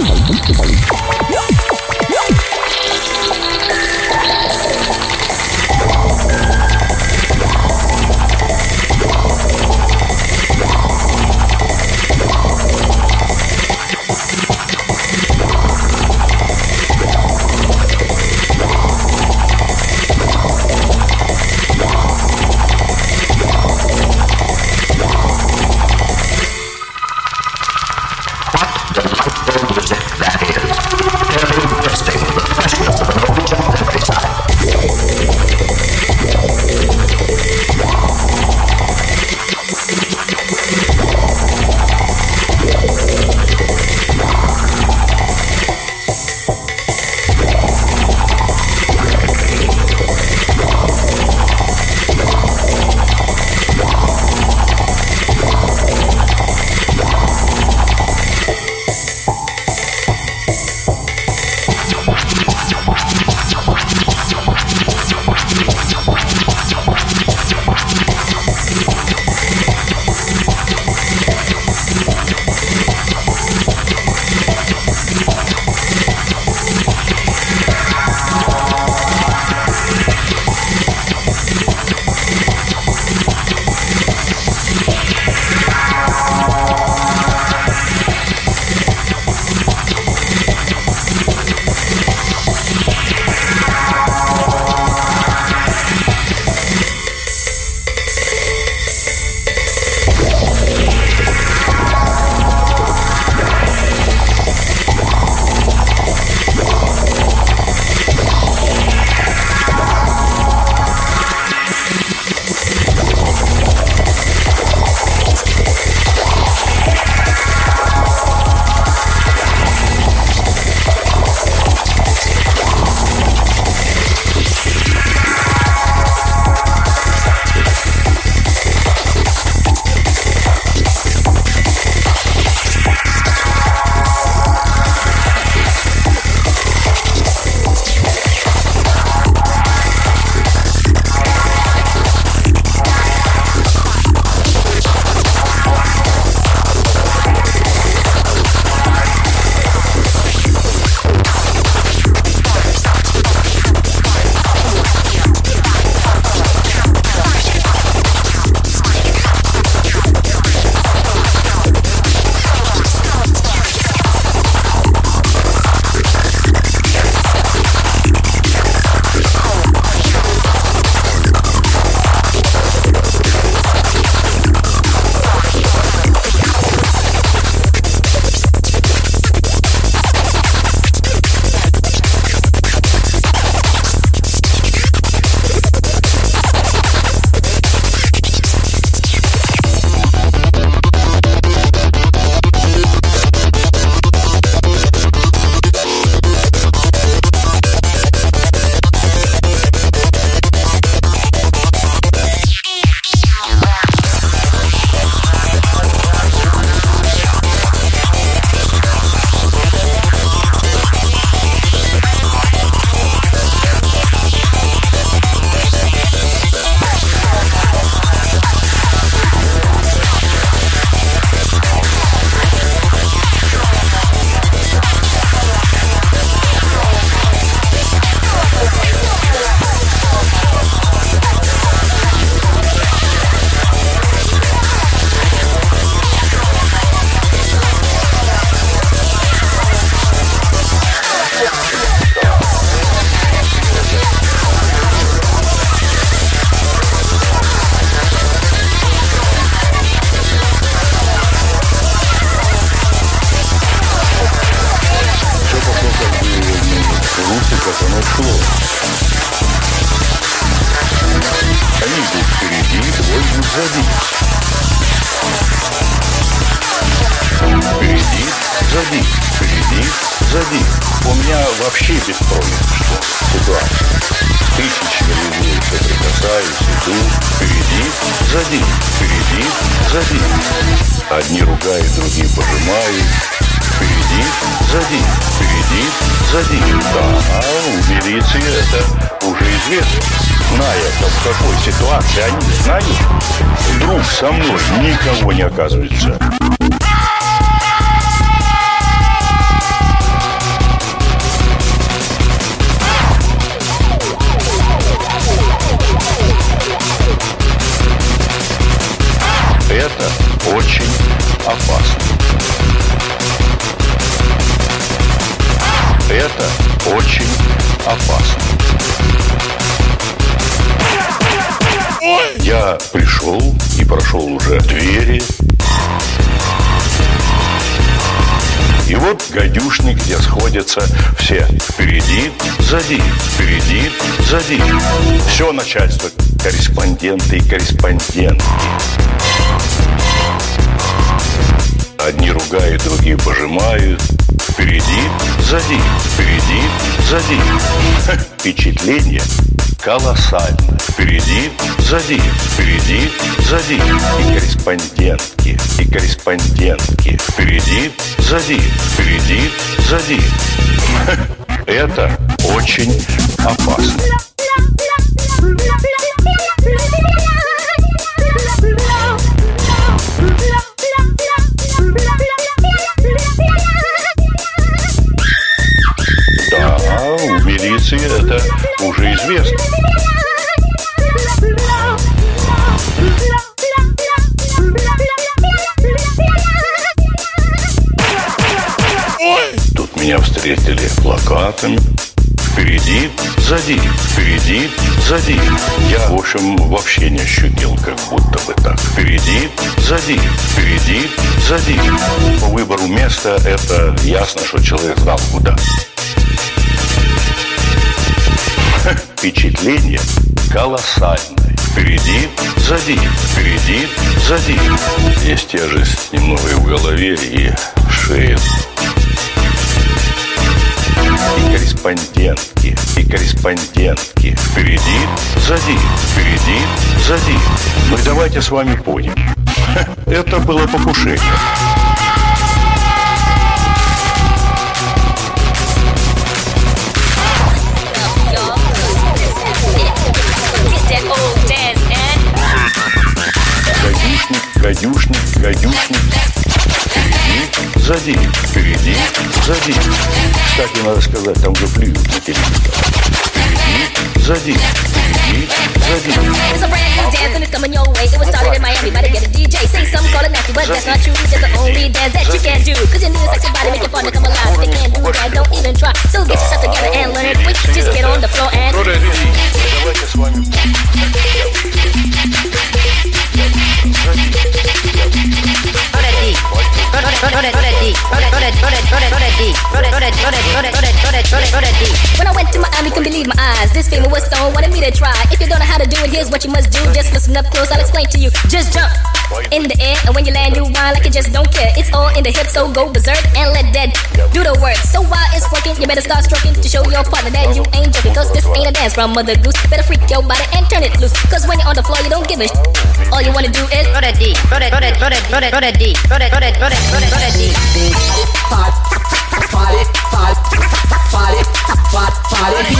Música вообще беспроигрышная ситуация. Тысячи людей соприкасаюсь, иду. Впереди, сзади, впереди, сзади. Одни ругают, другие пожимают. Впереди, сзади, впереди, сзади. Да, у милиции это уже известно. Зная, в какой ситуации они знают, вдруг со мной никого не оказывается. Опасно. Это очень опасно. Я пришел и прошел уже двери. И вот гадюшник, где сходятся все впереди, сзади, впереди, сзади. Все начальство, корреспонденты и корреспондентки. Одни ругают, другие пожимают. Впереди, сзади, впереди, сзади. Впечатление колоссально. Впереди, сзади, впереди, сзади. И корреспондентки, и корреспондентки. Впереди, сзади, впереди, сзади. Это очень опасно. Уже известно. Тут меня встретили плакатами. Впереди, сзади, впереди, сзади. Я, в общем, вообще не ощутил, как будто бы так. Впереди, сзади, впереди, сзади. По выбору места это ясно, что человек знал куда. Впечатление колоссальное. Впереди, сзади, впереди, сзади. Есть тяжесть немного и в голове, и в шее. И корреспондентки, и корреспондентки. Впереди, сзади, впереди, сзади. Ну и давайте с вами будем. Это было покушение. Гадюшник, гадюшник. Впереди, сзади, впереди, сзади. Кстати, надо сказать, там же плюют на телевизор. Впереди, сзади, впереди, сзади. It's a brand new dance and it's coming your way. It was started in Miami by the get a DJ. Say some call it nasty, but that's not true. It's just the only dance that you can do. Cause you need a sexy body, make your partner come alive. If they can't do that, don't even try. So get yourself together and learn it quick. Just get on the floor and Давайте с вами. When I went to Miami, couldn't believe my eyes. This famous was stone wanted me to try. If you don't know how to do it, here's what you must do. Just listen up close, I'll explain to you. Just jump in the air, and when you land, you whine like you just don't care. It's all in the hips, so go berserk and let that do the work. So while it's working, you better start stroking to show your partner that you ain't joking. Cause this ain't a dance from Mother Goose. Better freak your body and turn it loose. Cause when you're on the floor, you don't give a sh- all you wanna do is throw that D, throw that, throw that, throw that, throw that, throw that D, throw that, throw that, roll that, roll that, roll that D. Party, party, party, party, party, party, party, party, party,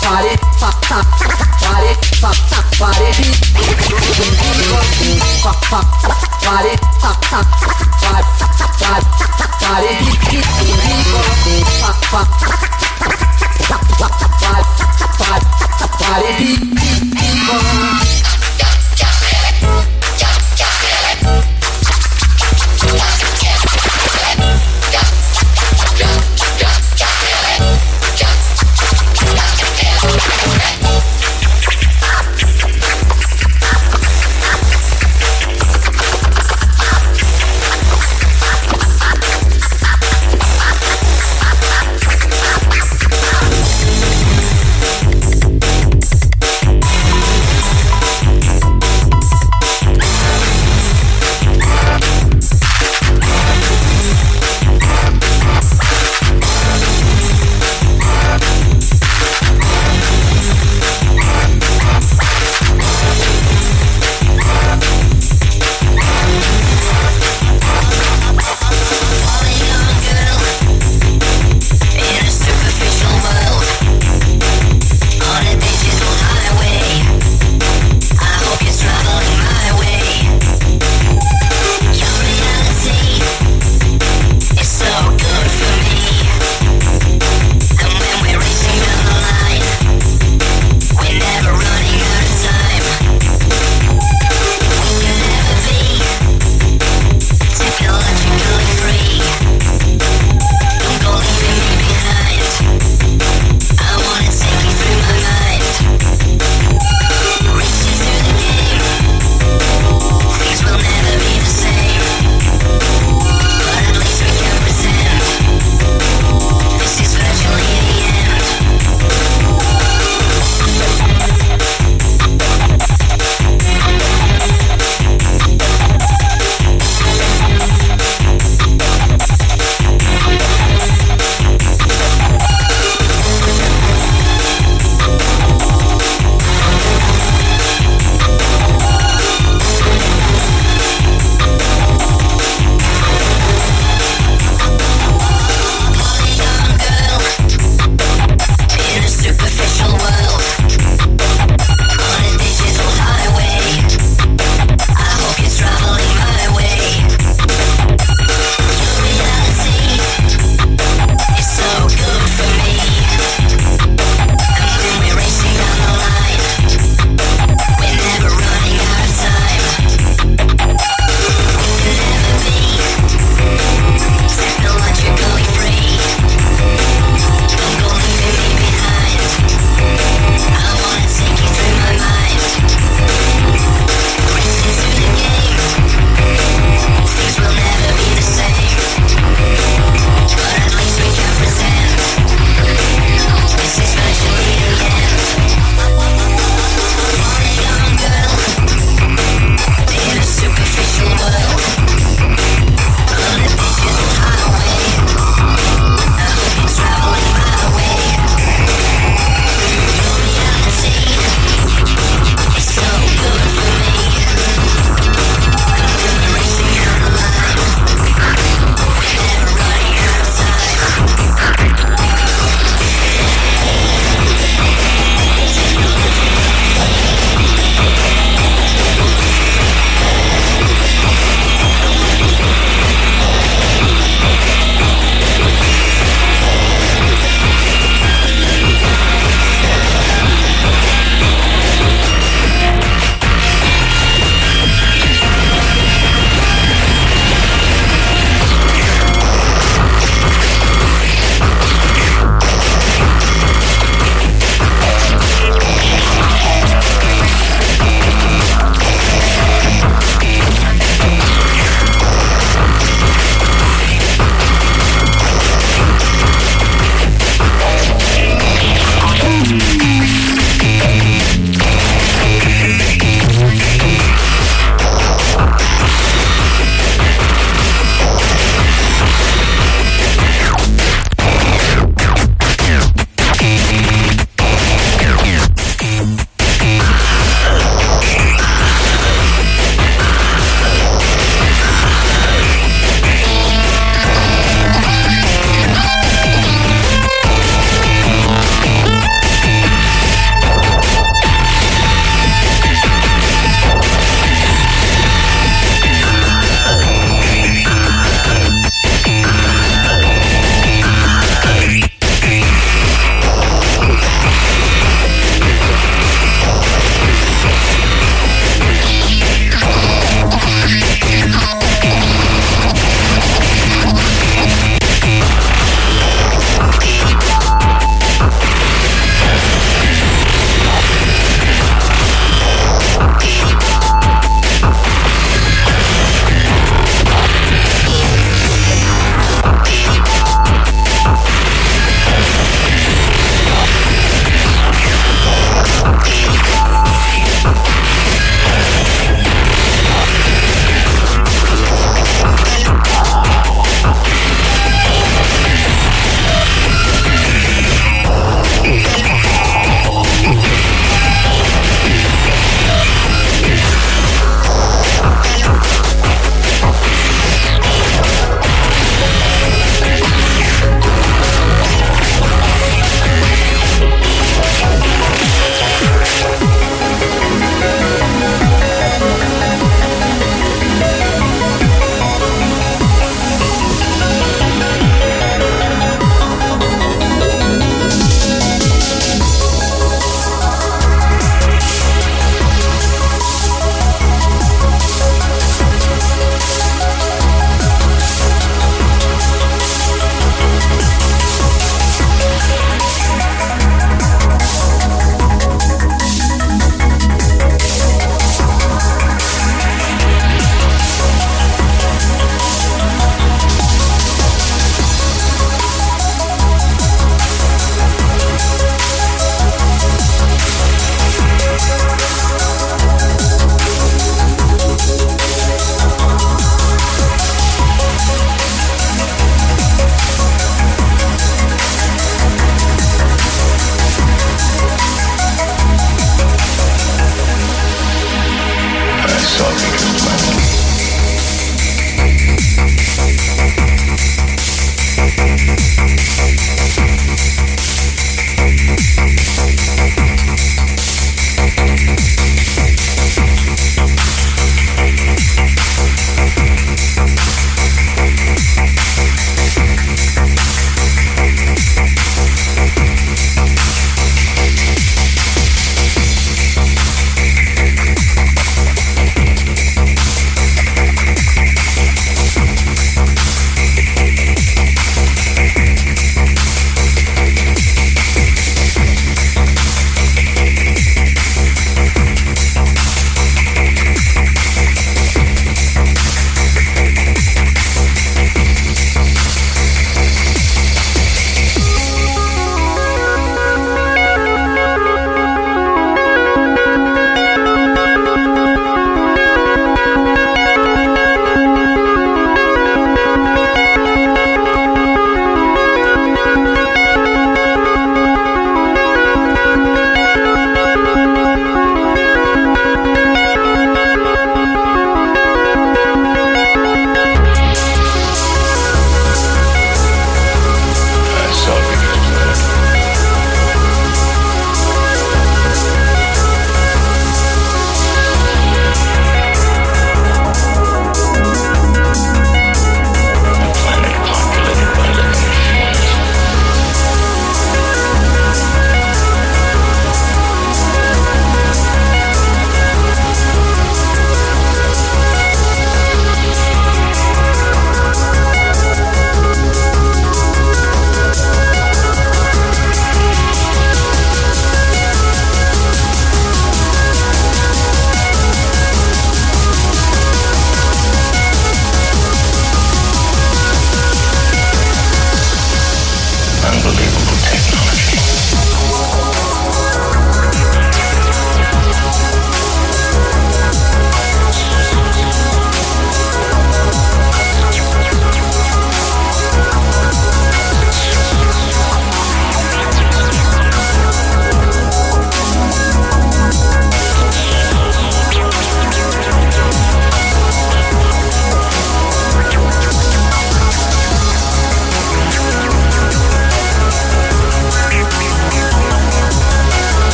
party, party, party, party, party, party, Body people.